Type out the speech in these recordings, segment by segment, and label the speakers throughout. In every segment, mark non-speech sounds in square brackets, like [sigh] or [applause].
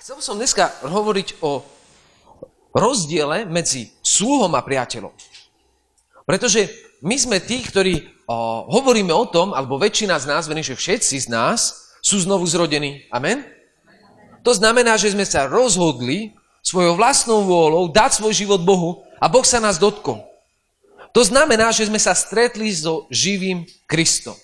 Speaker 1: chcel som dneska hovoriť o rozdiele medzi sluhom a priateľom. Pretože my sme tí, ktorí o, hovoríme o tom, alebo väčšina z nás, že všetci z nás sú znovu zrodení. Amen? To znamená, že sme sa rozhodli svojou vlastnou vôľou dať svoj život Bohu a Boh sa nás dotkol. To znamená, že sme sa stretli so živým Kristom.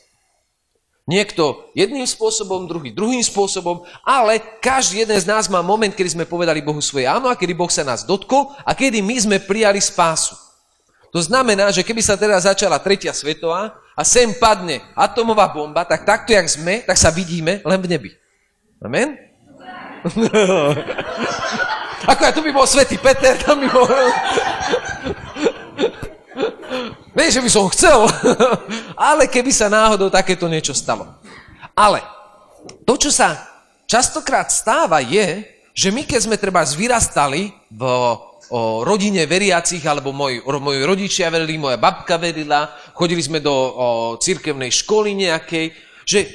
Speaker 1: Niekto jedným spôsobom, druhý druhým spôsobom, ale každý jeden z nás má moment, kedy sme povedali Bohu svoje áno a kedy Boh sa nás dotkol a kedy my sme prijali spásu. To znamená, že keby sa teda začala tretia svetová a sem padne atomová bomba, tak takto, jak sme, tak sa vidíme len v nebi. Amen? [laughs] Ako ja tu by bol svätý Peter, tam by bol... [laughs] Nie, že by som chcel, [laughs] ale keby sa náhodou takéto niečo stalo. Ale to, čo sa častokrát stáva, je, že my, keď sme treba vyrastali v o rodine veriacich, alebo moji, moji rodičia verili, moja babka verila, chodili sme do o, církevnej školy nejakej, že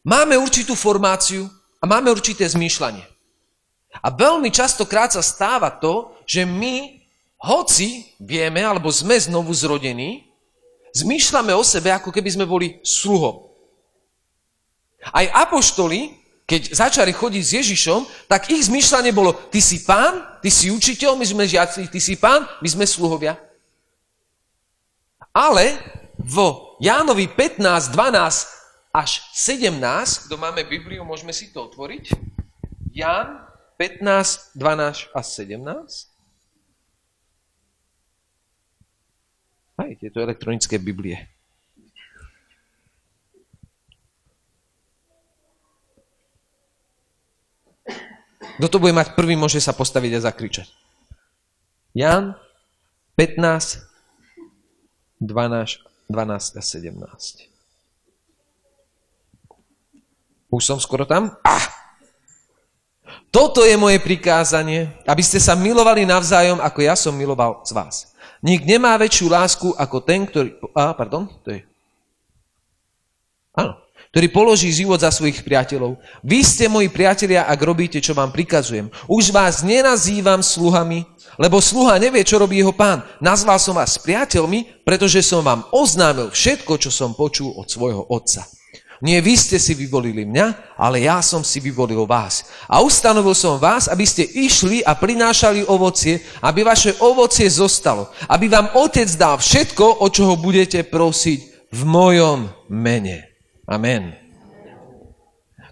Speaker 1: máme určitú formáciu a máme určité zmýšľanie. A veľmi častokrát sa stáva to, že my hoci vieme, alebo sme znovu zrodení, zmýšľame o sebe, ako keby sme boli sluhom. Aj apoštoli, keď začali chodiť s Ježišom, tak ich zmýšľanie bolo, ty si pán, ty si učiteľ, my sme žiaci, ty si pán, my sme sluhovia. Ale v Jánovi 15, 12 až 17, kto máme Bibliu, môžeme si to otvoriť. Ján 15, 12 až 17. Aj tieto elektronické Biblie. Kto to bude mať prvý, môže sa postaviť a zakričať. Jan 15, 12, 12 a 17. Už som skoro tam? Ah! Toto je moje prikázanie, aby ste sa milovali navzájom, ako ja som miloval z vás. Nik nemá väčšiu lásku ako ten, ktorý... A, pardon, to je... Áno. Ktorý položí život za svojich priateľov. Vy ste moji priatelia, ak robíte, čo vám prikazujem. Už vás nenazývam sluhami, lebo sluha nevie, čo robí jeho pán. Nazval som vás priateľmi, pretože som vám oznámil všetko, čo som počul od svojho otca. Nie vy ste si vyvolili mňa, ale ja som si vyvolil vás. A ustanovil som vás, aby ste išli a prinášali ovocie, aby vaše ovocie zostalo. Aby vám Otec dal všetko, o čoho budete prosiť v mojom mene. Amen.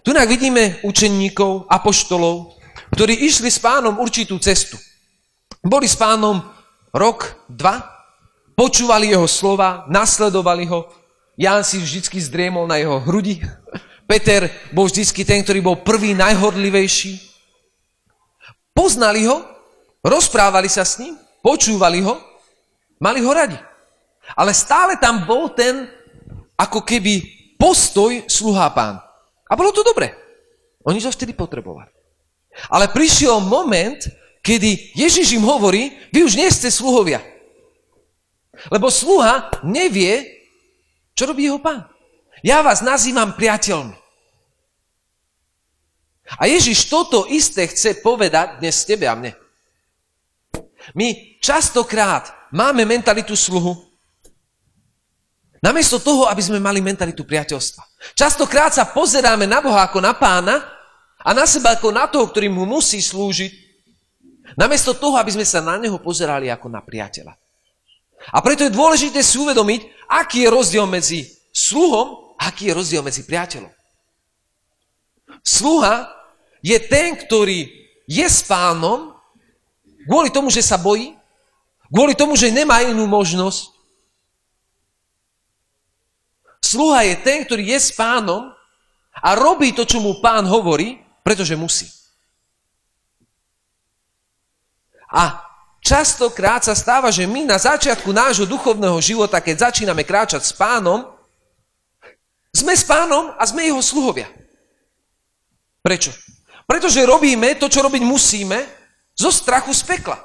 Speaker 1: Tu vidíme učeníkov, apoštolov, ktorí išli s pánom určitú cestu. Boli s pánom rok, dva, počúvali jeho slova, nasledovali ho, Ján si vždycky zdriemol na jeho hrudi. Peter bol vždycky ten, ktorý bol prvý, najhorlivejší. Poznali ho, rozprávali sa s ním, počúvali ho, mali ho radi. Ale stále tam bol ten, ako keby postoj sluhá pán. A bolo to dobre. Oni to vtedy potrebovali. Ale prišiel moment, kedy Ježiš im hovorí, vy už nie ste sluhovia. Lebo sluha nevie, čo robí jeho pán? Ja vás nazývam priateľmi. A Ježiš toto isté chce povedať dnes tebe a mne. My častokrát máme mentalitu sluhu, namiesto toho, aby sme mali mentalitu priateľstva. Častokrát sa pozeráme na Boha ako na pána a na seba ako na toho, ktorý mu musí slúžiť, namiesto toho, aby sme sa na neho pozerali ako na priateľa. A preto je dôležité si uvedomiť, aký je rozdiel medzi sluhom a aký je rozdiel medzi priateľom. Sluha je ten, ktorý je s pánom kvôli tomu, že sa bojí, kvôli tomu, že nemá inú možnosť. Sluha je ten, ktorý je s pánom a robí to, čo mu pán hovorí, pretože musí. A Častokrát sa stáva, že my na začiatku nášho duchovného života, keď začíname kráčať s pánom, sme s pánom a sme jeho sluhovia. Prečo? Pretože robíme to, čo robiť musíme, zo strachu z pekla.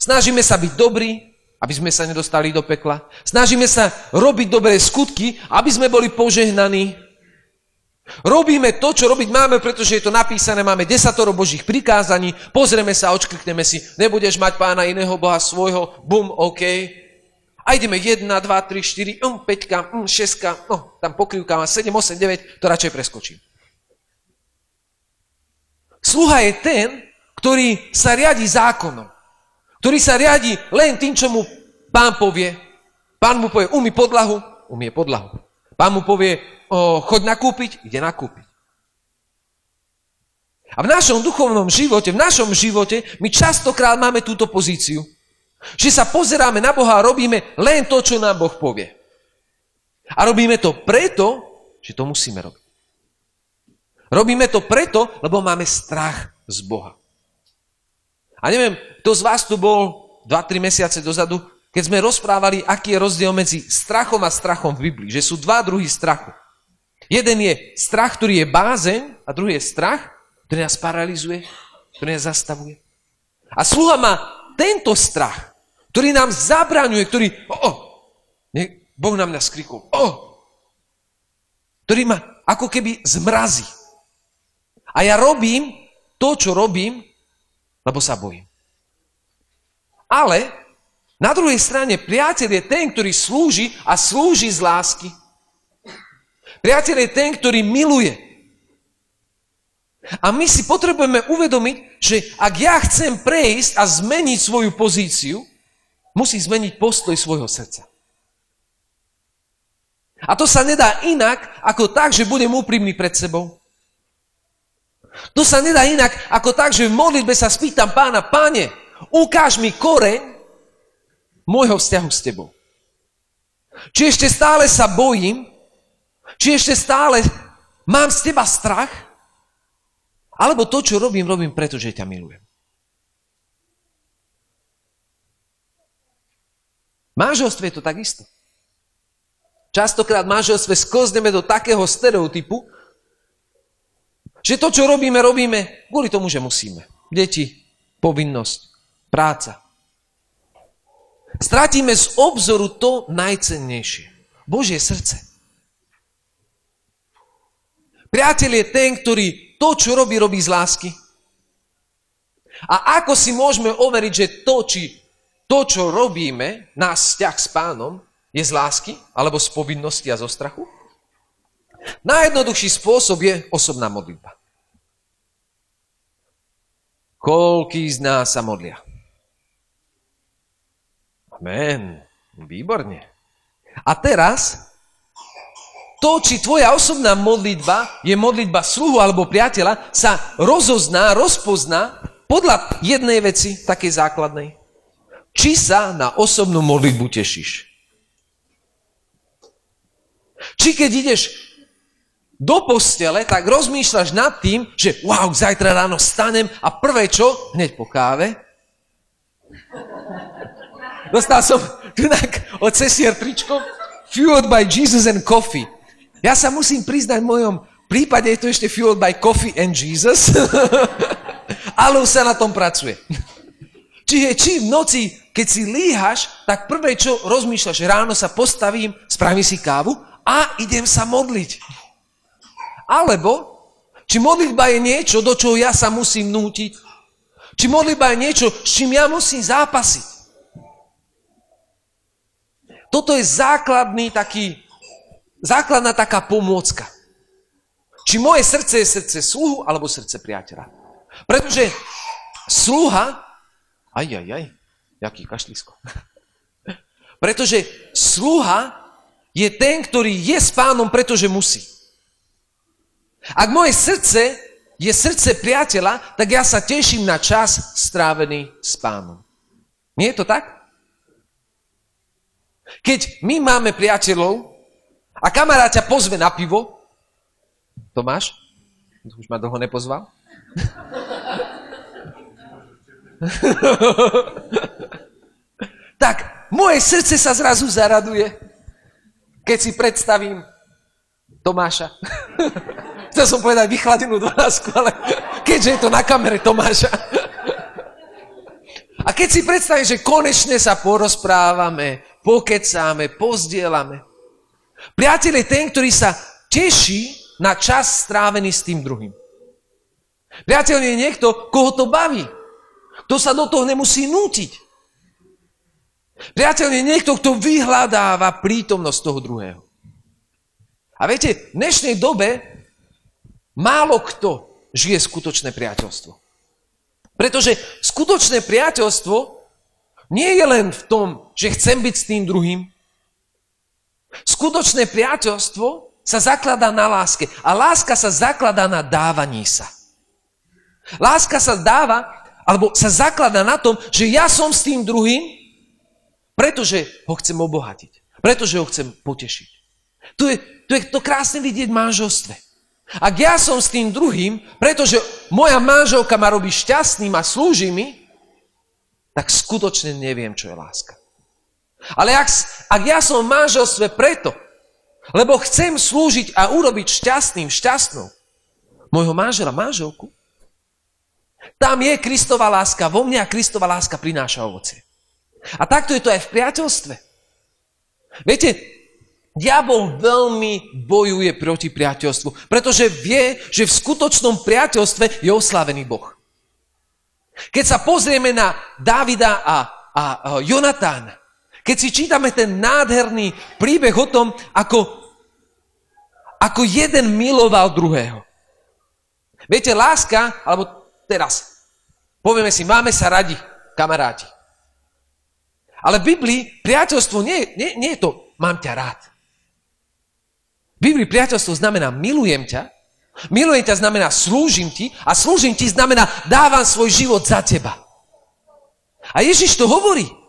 Speaker 1: Snažíme sa byť dobrí, aby sme sa nedostali do pekla. Snažíme sa robiť dobré skutky, aby sme boli požehnaní. Robíme to, čo robiť máme, pretože je to napísané, máme desatoro Božích prikázaní, pozrieme sa, očkrkneme si, nebudeš mať pána iného Boha svojho, bum, OK. A ideme 1, 2, 3, 4, um, 5, um, 6, no, tam pokrývka má 7, 8, 9, to radšej preskočím. Sluha je ten, ktorý sa riadi zákonom. Ktorý sa riadi len tým, čo mu pán povie. Pán mu povie, umí podlahu, umie podlahu. Pán mu povie, o, choď nakúpiť, ide nakúpiť. A v našom duchovnom živote, v našom živote, my častokrát máme túto pozíciu. Že sa pozeráme na Boha a robíme len to, čo nám Boh povie. A robíme to preto, že to musíme robiť. Robíme to preto, lebo máme strach z Boha. A neviem, kto z vás tu bol 2-3 mesiace dozadu, keď sme rozprávali, aký je rozdiel medzi strachom a strachom v Biblii. Že sú dva druhy strachu. Jeden je strach, ktorý je bázeň a druhý je strach, ktorý nás paralizuje, ktorý nás zastavuje. A sluha má tento strach, ktorý nám zabraňuje, ktorý, oh, oh, Boh nám nás skrikol, oh, ktorý ma ako keby zmrazí. A ja robím to, čo robím, lebo sa bojím. Ale na druhej strane priateľ je ten, ktorý slúži a slúži z lásky. Priateľ je ten, ktorý miluje. A my si potrebujeme uvedomiť, že ak ja chcem prejsť a zmeniť svoju pozíciu, musí zmeniť postoj svojho srdca. A to sa nedá inak, ako tak, že budem úprimný pred sebou. To sa nedá inak, ako tak, že v modlitbe sa spýtam pána, páne, ukáž mi koreň môjho vzťahu s tebou. Či ešte stále sa bojím, či ešte stále mám z teba strach? Alebo to, čo robím, robím preto, že ťa milujem. Manželstve je to takisto. Častokrát v manželstve sklzneme do takého stereotypu, že to, čo robíme, robíme kvôli tomu, že musíme. Deti, povinnosť, práca. Stratíme z obzoru to najcennejšie. Božie srdce. Priateľ je ten, ktorý to, čo robí, robí z lásky. A ako si môžeme overiť, že to, či to, čo robíme, náš vzťah s pánom, je z lásky, alebo z povinnosti a zo strachu? Najjednoduchší spôsob je osobná modlitba. Koľký z nás sa modlia? Amen. Výborne. A teraz to, či tvoja osobná modlitba je modlitba sluhu alebo priateľa, sa rozozná, rozpozná podľa jednej veci, takej základnej. Či sa na osobnú modlitbu tešíš. Či keď ideš do postele, tak rozmýšľaš nad tým, že wow, zajtra ráno stanem a prvé čo? Hneď po káve. Dostal som [laughs] tunak od cesier tričko Fueled by Jesus and Coffee. Ja sa musím priznať, v mojom prípade je to ešte fueled by coffee and Jesus, [laughs] ale už sa na tom pracuje. Čiže či v noci, keď si líhaš, tak prvé, čo rozmýšľaš, ráno sa postavím, spravím si kávu a idem sa modliť. Alebo, či modlitba je niečo, do čoho ja sa musím nútiť. Či modlitba je niečo, s čím ja musím zápasiť. Toto je základný taký základná taká pomôcka. Či moje srdce je srdce sluhu alebo srdce priateľa. Pretože sluha, aj, aj, aj, jaký kašlisko. [laughs] Pretože sluha je ten, ktorý je s pánom, pretože musí. Ak moje srdce je srdce priateľa, tak ja sa teším na čas strávený s pánom. Nie je to tak? Keď my máme priateľov, a kamarát ťa pozve na pivo. Tomáš? Už ma dlho nepozval? tak moje srdce sa zrazu zaraduje, keď si predstavím Tomáša. Chcel som povedať vychladenú dvánasku, ale keďže je to na kamere Tomáša. A keď si predstavím, že konečne sa porozprávame, pokecáme, pozdielame, Priateľ je ten, ktorý sa teší na čas strávený s tým druhým. Priateľ je niekto, koho to baví. Kto sa do toho nemusí nútiť. Priateľ je niekto, kto vyhľadáva prítomnosť toho druhého. A viete, v dnešnej dobe málo kto žije skutočné priateľstvo. Pretože skutočné priateľstvo nie je len v tom, že chcem byť s tým druhým. Skutočné priateľstvo sa zakladá na láske. A láska sa zakladá na dávaní sa. Láska sa dáva, alebo sa zakladá na tom, že ja som s tým druhým, pretože ho chcem obohatiť. Pretože ho chcem potešiť. Tu je, tu je to krásne vidieť v manželstve. Ak ja som s tým druhým, pretože moja manželka ma robí šťastným a slúži mi, tak skutočne neviem, čo je láska. Ale ak, ak ja som v manželstve preto, lebo chcem slúžiť a urobiť šťastným, šťastnou môjho manžela, manželku, tam je Kristova láska, vo mne a Kristova láska prináša ovocie. A takto je to aj v priateľstve. Viete, diabol veľmi bojuje proti priateľstvu, pretože vie, že v skutočnom priateľstve je oslavený Boh. Keď sa pozrieme na Davida a, a, a Jonatána, keď si čítame ten nádherný príbeh o tom, ako, ako jeden miloval druhého. Viete, láska, alebo teraz, povieme si, máme sa radi, kamaráti. Ale v Biblii priateľstvo nie, nie, nie je to, mám ťa rád. V Biblii priateľstvo znamená milujem ťa, milujem ťa znamená slúžim ti a slúžim ti znamená dávam svoj život za teba. A Ježiš to hovorí.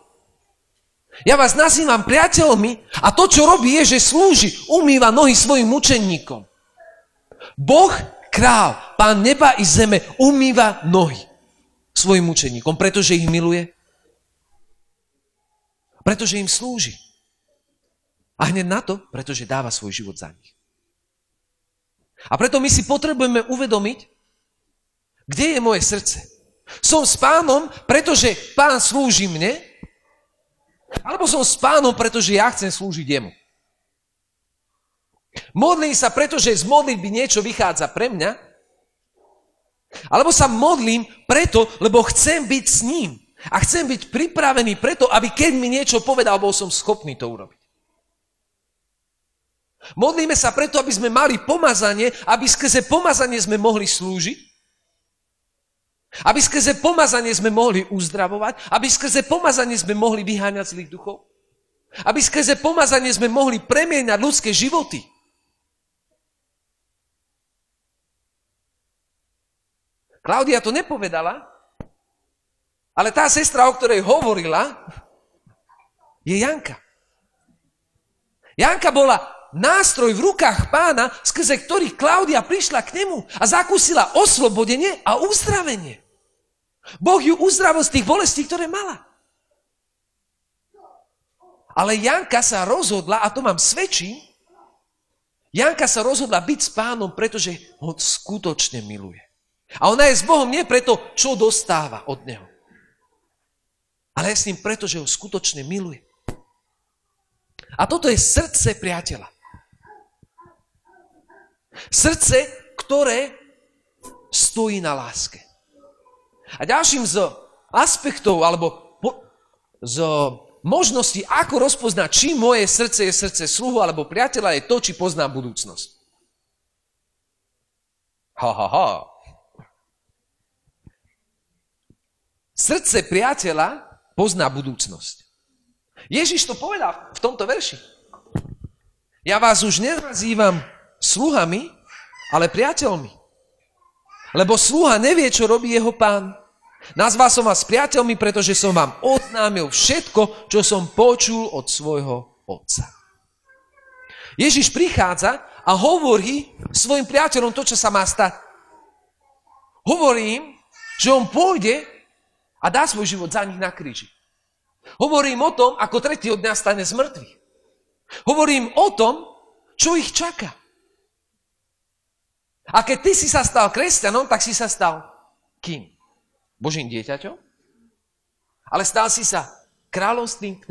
Speaker 1: Ja vás nazývam priateľmi a to, čo robí, je, že slúži, umýva nohy svojim mučeníkom. Boh, král, pán neba i zeme, umýva nohy svojim mučeníkom, pretože ich miluje pretože im slúži. A hneď na to, pretože dáva svoj život za nich. A preto my si potrebujeme uvedomiť, kde je moje srdce. Som s pánom, pretože pán slúži mne, alebo som s pánom, pretože ja chcem slúžiť jemu. Modlím sa, pretože z modlitby niečo vychádza pre mňa, alebo sa modlím preto, lebo chcem byť s ním. A chcem byť pripravený preto, aby keď mi niečo povedal, bol som schopný to urobiť. Modlíme sa preto, aby sme mali pomazanie, aby skrze pomazanie sme mohli slúžiť, aby skrze pomazanie sme mohli uzdravovať, aby skrze pomazanie sme mohli vyháňať zlých duchov, aby skrze pomazanie sme mohli premieňať ľudské životy. Klaudia to nepovedala, ale tá sestra, o ktorej hovorila, je Janka. Janka bola nástroj v rukách pána, skrze ktorých Klaudia prišla k nemu a zakúsila oslobodenie a uzdravenie. Boh ju uzdravil z tých bolestí, ktoré mala. Ale Janka sa rozhodla, a to mám svedčí, Janka sa rozhodla byť s pánom, pretože ho skutočne miluje. A ona je s Bohom nie preto, čo dostáva od neho. Ale je s ním preto, že ho skutočne miluje. A toto je srdce priateľa. Srdce, ktoré stojí na láske. A ďalším z aspektov, alebo z možností, ako rozpoznať, či moje srdce je srdce sluhu alebo priateľa, je to, či poznám budúcnosť. Ha, ha, ha. Srdce priateľa pozná budúcnosť. Ježiš to povedal v tomto verši. Ja vás už nenazývam sluhami, ale priateľmi. Lebo sluha nevie, čo robí jeho pán. Nazval som vás priateľmi, pretože som vám oznámil všetko, čo som počul od svojho otca. Ježiš prichádza a hovorí svojim priateľom to, čo sa má stať. Hovorí im, že on pôjde a dá svoj život za nich na kríži. Hovorím o tom, ako tretí od dňa stane z mŕtvych. Hovorím o tom, čo ich čaká. A keď ty si sa stal kresťanom, tak si sa stal kým? Božím dieťaťom? Ale stal si sa kráľovstvým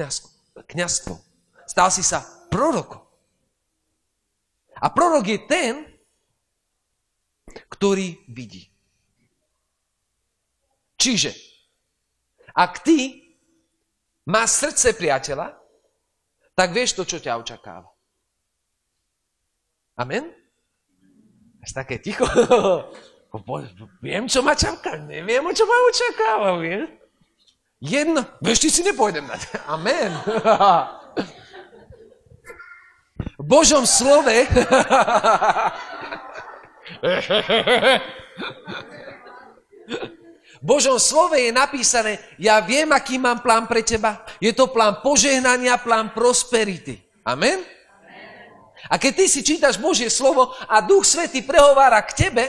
Speaker 1: kniazstvom. Stal si sa prorokom. A prorok je ten, ktorý vidí. Čiže, ak ty má srdce priateľa, tak vieš to, čo ťa očakáva. Amen? Až také ticho. [laughs] Viem, čo ma čaká. Neviem, čo ma očakáva. Viem? Jedno. Vieš, ty si nepôjdem dať. Amen. V Božom slove v Božom slove je napísané, ja viem, aký mám plán pre teba. Je to plán požehnania, plán prosperity. Amen? A keď ty si čítaš Božie slovo a Duch Svety prehovára k tebe,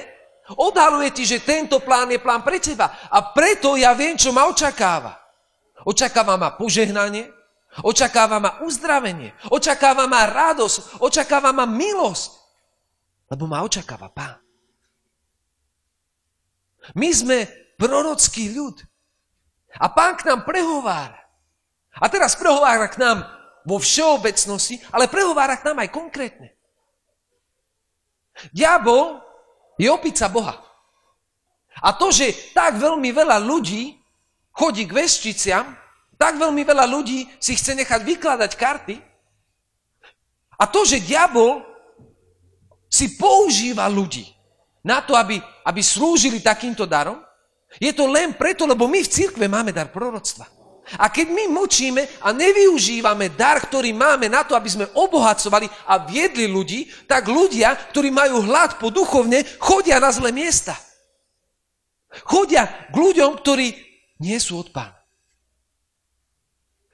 Speaker 1: odhaluje ti, že tento plán je plán pre teba. A preto ja viem, čo ma očakáva. Očakáva ma požehnanie, očakáva ma uzdravenie, očakáva ma radosť, očakáva ma milosť. Lebo ma očakáva Pán. My sme prorocký ľud. A pán k nám prehovára. A teraz prehovára k nám vo všeobecnosti, ale prehovára k nám aj konkrétne. Diabol je opica Boha. A to, že tak veľmi veľa ľudí chodí k veščiciam, tak veľmi veľa ľudí si chce nechať vykladať karty, a to, že diabol si používa ľudí na to, aby, aby slúžili takýmto darom, je to len preto, lebo my v cirkve máme dar proroctva. A keď my močíme a nevyužívame dar, ktorý máme na to, aby sme obohacovali a viedli ľudí, tak ľudia, ktorí majú hlad po duchovne, chodia na zlé miesta. Chodia k ľuďom, ktorí nie sú od pána.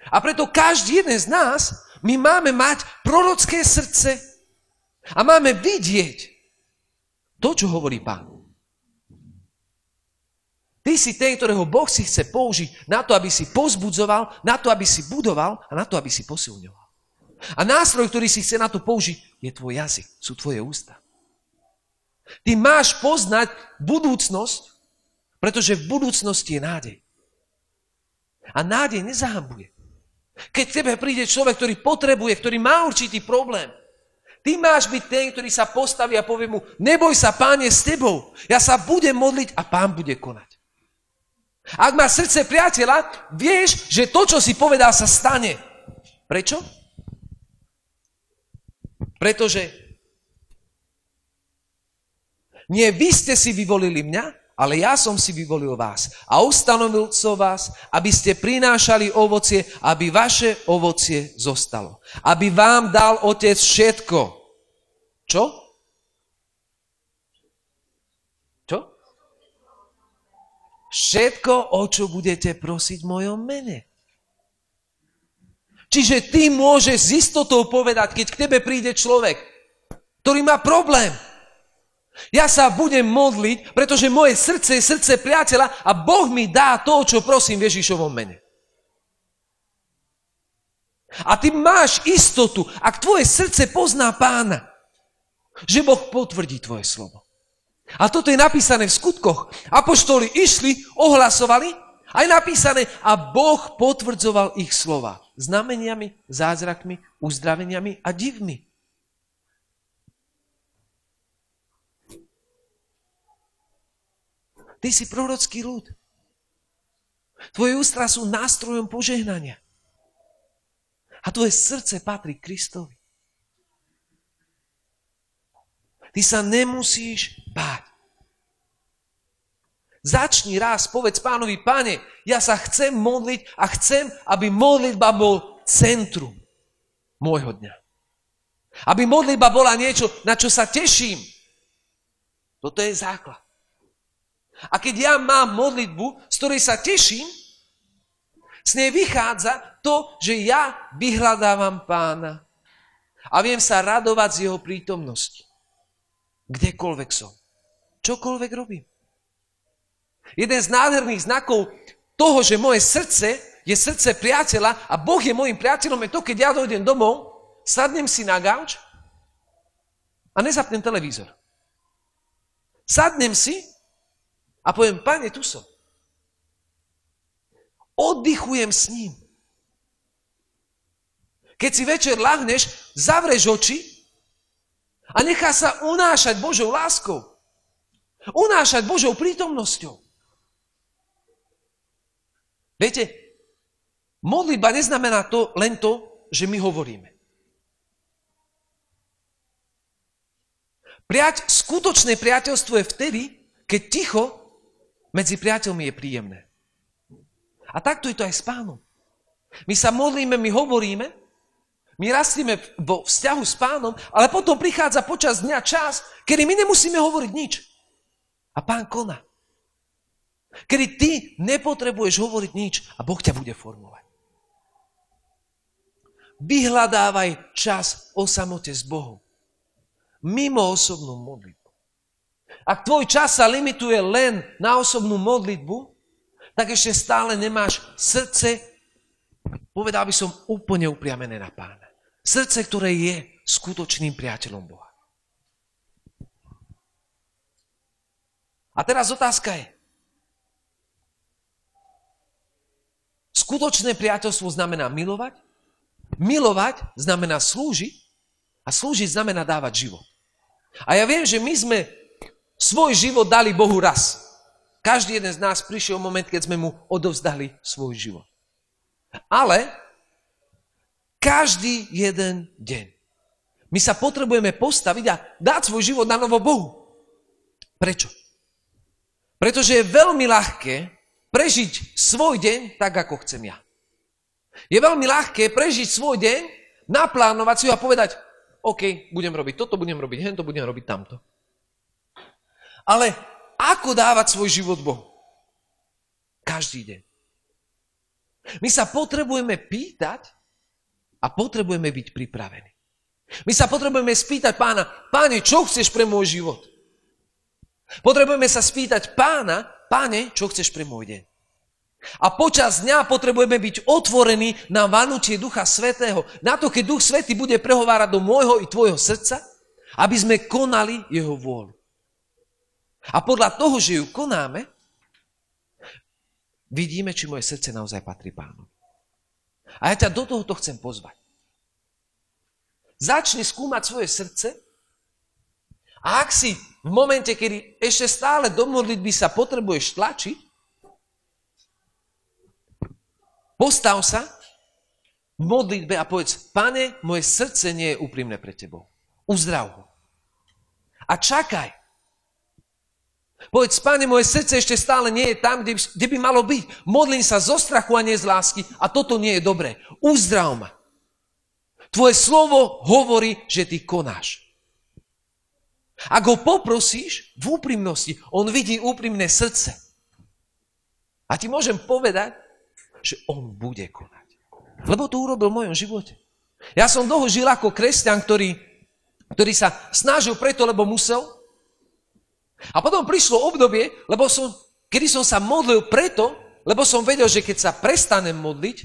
Speaker 1: A preto každý jeden z nás, my máme mať prorocké srdce a máme vidieť to, čo hovorí pán. Ty si ten, ktorého Boh si chce použiť na to, aby si pozbudzoval, na to, aby si budoval a na to, aby si posilňoval. A nástroj, ktorý si chce na to použiť, je tvoj jazyk, sú tvoje ústa. Ty máš poznať budúcnosť, pretože v budúcnosti je nádej. A nádej nezahambuje. Keď k tebe príde človek, ktorý potrebuje, ktorý má určitý problém, ty máš byť ten, ktorý sa postaví a povie mu, neboj sa, pán s tebou, ja sa budem modliť a pán bude konať. Ak má srdce priateľa, vieš, že to, čo si povedal, sa stane. Prečo? Pretože nie vy ste si vyvolili mňa, ale ja som si vyvolil vás. A ustanovil som vás, aby ste prinášali ovocie, aby vaše ovocie zostalo. Aby vám dal Otec všetko. Čo? Všetko, o čo budete prosiť v mojom mene. Čiže ty môžeš s istotou povedať, keď k tebe príde človek, ktorý má problém. Ja sa budem modliť, pretože moje srdce je srdce priateľa a Boh mi dá to, čo prosím v Ježišovom mene. A ty máš istotu, ak tvoje srdce pozná pána, že Boh potvrdí tvoje slovo. A toto je napísané v skutkoch. Apoštoli išli, ohlasovali, aj napísané, a Boh potvrdzoval ich slova. Znameniami, zázrakmi, uzdraveniami a divmi. Ty si prorocký ľud. Tvoje ústra sú nástrojom požehnania. A tvoje srdce patrí Kristovi. Ty sa nemusíš báť. Začni raz, povedz pánovi, pane, ja sa chcem modliť a chcem, aby modlitba bol centrum môjho dňa. Aby modlitba bola niečo, na čo sa teším. Toto je základ. A keď ja mám modlitbu, z ktorej sa teším, z nej vychádza to, že ja vyhľadávam pána a viem sa radovať z jeho prítomnosti. Kdekoľvek som. Čokoľvek robím. Jeden z nádherných znakov toho, že moje srdce je srdce priateľa a Boh je môjim priateľom, je to, keď ja dojdem domov, sadnem si na gauč a nezapnem televízor. Sadnem si a poviem, pane, tu som. Oddychujem s ním. Keď si večer lahneš, zavreš oči a nechá sa unášať Božou láskou. Unášať Božou prítomnosťou. Viete, modlitba neznamená to, len to, že my hovoríme. Priať, skutočné priateľstvo je vtedy, keď ticho medzi priateľmi je príjemné. A takto je to aj s pánom. My sa modlíme, my hovoríme, my rastieme vo vzťahu s pánom, ale potom prichádza počas dňa čas, kedy my nemusíme hovoriť nič. A pán koná. Kedy ty nepotrebuješ hovoriť nič a Boh ťa bude formovať. Vyhľadávaj čas o samote s Bohom. Mimo osobnú modlitbu. Ak tvoj čas sa limituje len na osobnú modlitbu, tak ešte stále nemáš srdce, povedal by som, úplne upriamené na pána. Srdce, ktoré je skutočným priateľom Boha. A teraz otázka je. Skutočné priateľstvo znamená milovať? Milovať znamená slúžiť a slúžiť znamená dávať život. A ja viem, že my sme svoj život dali Bohu raz. Každý jeden z nás prišiel moment, keď sme mu odovzdali svoj život. Ale každý jeden deň. My sa potrebujeme postaviť a dať svoj život na novo Bohu. Prečo? Pretože je veľmi ľahké prežiť svoj deň tak, ako chcem ja. Je veľmi ľahké prežiť svoj deň, naplánovať si ho a povedať, OK, budem robiť toto, budem robiť hento, budem robiť tamto. Ale ako dávať svoj život Bohu? Každý deň. My sa potrebujeme pýtať, a potrebujeme byť pripravení. My sa potrebujeme spýtať pána, páne, čo chceš pre môj život? Potrebujeme sa spýtať pána, páne, čo chceš pre môj deň? A počas dňa potrebujeme byť otvorení na vanutie Ducha Svetého. Na to, keď Duch Svetý bude prehovárať do môjho i tvojho srdca, aby sme konali jeho vôľu. A podľa toho, že ju konáme, vidíme, či moje srdce naozaj patrí pánovi. A ja ťa do tohoto chcem pozvať. Začni skúmať svoje srdce a ak si v momente, kedy ešte stále do modlitby sa potrebuješ tlačiť, postav sa v modlitbe a povedz, pane, moje srdce nie je úprimné pre tebou. Uzdrav ho. A čakaj. Povedz, páne, moje srdce ešte stále nie je tam, kde by, kde by malo byť. Modlím sa zo strachu a nie z lásky a toto nie je dobré. Uzdrav ma. Tvoje slovo hovorí, že ty konáš. Ak ho poprosíš v úprimnosti, on vidí úprimné srdce. A ti môžem povedať, že on bude konať. Lebo to urobil v mojom živote. Ja som dlho žil ako kresťan, ktorý, ktorý sa snažil preto, lebo musel, a potom prišlo obdobie, lebo som, kedy som sa modlil preto, lebo som vedel, že keď sa prestanem modliť,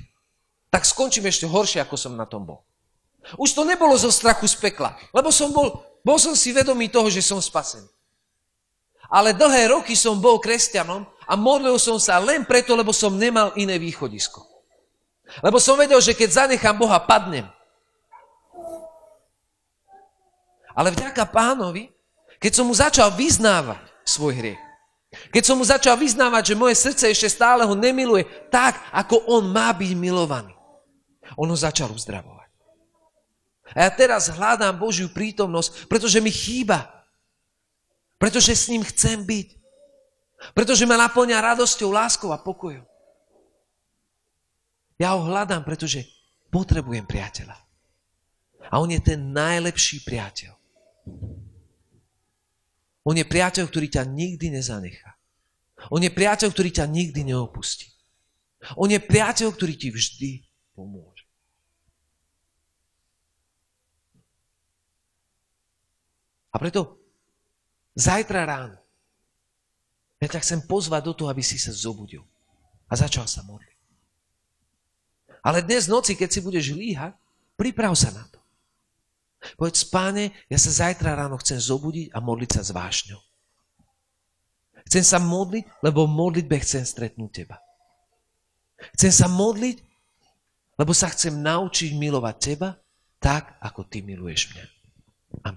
Speaker 1: tak skončím ešte horšie, ako som na tom bol. Už to nebolo zo strachu z pekla, lebo som bol, bol som si vedomý toho, že som spasený. Ale dlhé roky som bol kresťanom a modlil som sa len preto, lebo som nemal iné východisko. Lebo som vedel, že keď zanechám Boha, padnem. Ale vďaka pánovi, keď som mu začal vyznávať svoj hriech, keď som mu začal vyznávať, že moje srdce ešte stále ho nemiluje tak, ako on má byť milovaný, on ho začal uzdravovať. A ja teraz hľadám Božiu prítomnosť, pretože mi chýba. Pretože s ním chcem byť. Pretože ma naplňa radosťou, láskou a pokojom. Ja ho hľadám, pretože potrebujem priateľa. A on je ten najlepší priateľ. On je priateľ, ktorý ťa nikdy nezanechá. On je priateľ, ktorý ťa nikdy neopustí. On je priateľ, ktorý ti vždy pomôže. A preto zajtra ráno ja ťa chcem pozvať do toho, aby si sa zobudil a začal sa modliť. Ale dnes noci, keď si budeš líhať, priprav sa na to. Povedz, páne, ja sa zajtra ráno chcem zobudiť a modliť sa s vášňou. Chcem sa modliť, lebo v modlitbe chcem stretnúť teba. Chcem sa modliť, lebo sa chcem naučiť milovať teba tak, ako ty miluješ mňa. Amen.